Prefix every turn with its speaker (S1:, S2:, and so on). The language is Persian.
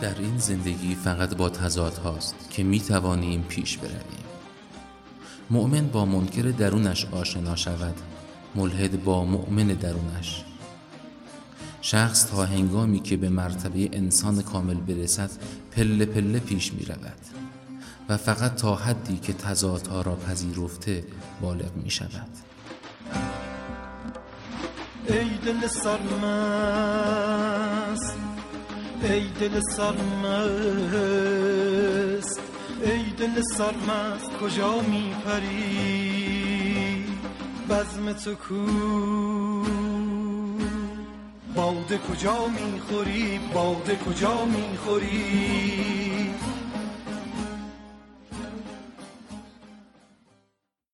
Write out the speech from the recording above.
S1: در این زندگی فقط با تضاد هاست که می توانیم پیش برویم. مؤمن با منکر درونش آشنا شود. ملحد با مؤمن درونش. شخص تا هنگامی که به مرتبه انسان کامل برسد پله پله پیش می رود و فقط تا حدی که تضادها را پذیرفته بالغ می شود.
S2: ای دل سرمست ای دل سرمست ای دل سرمست کجا می پری بزم تو کو باده کجا می‌خوری باده کجا می‌خوری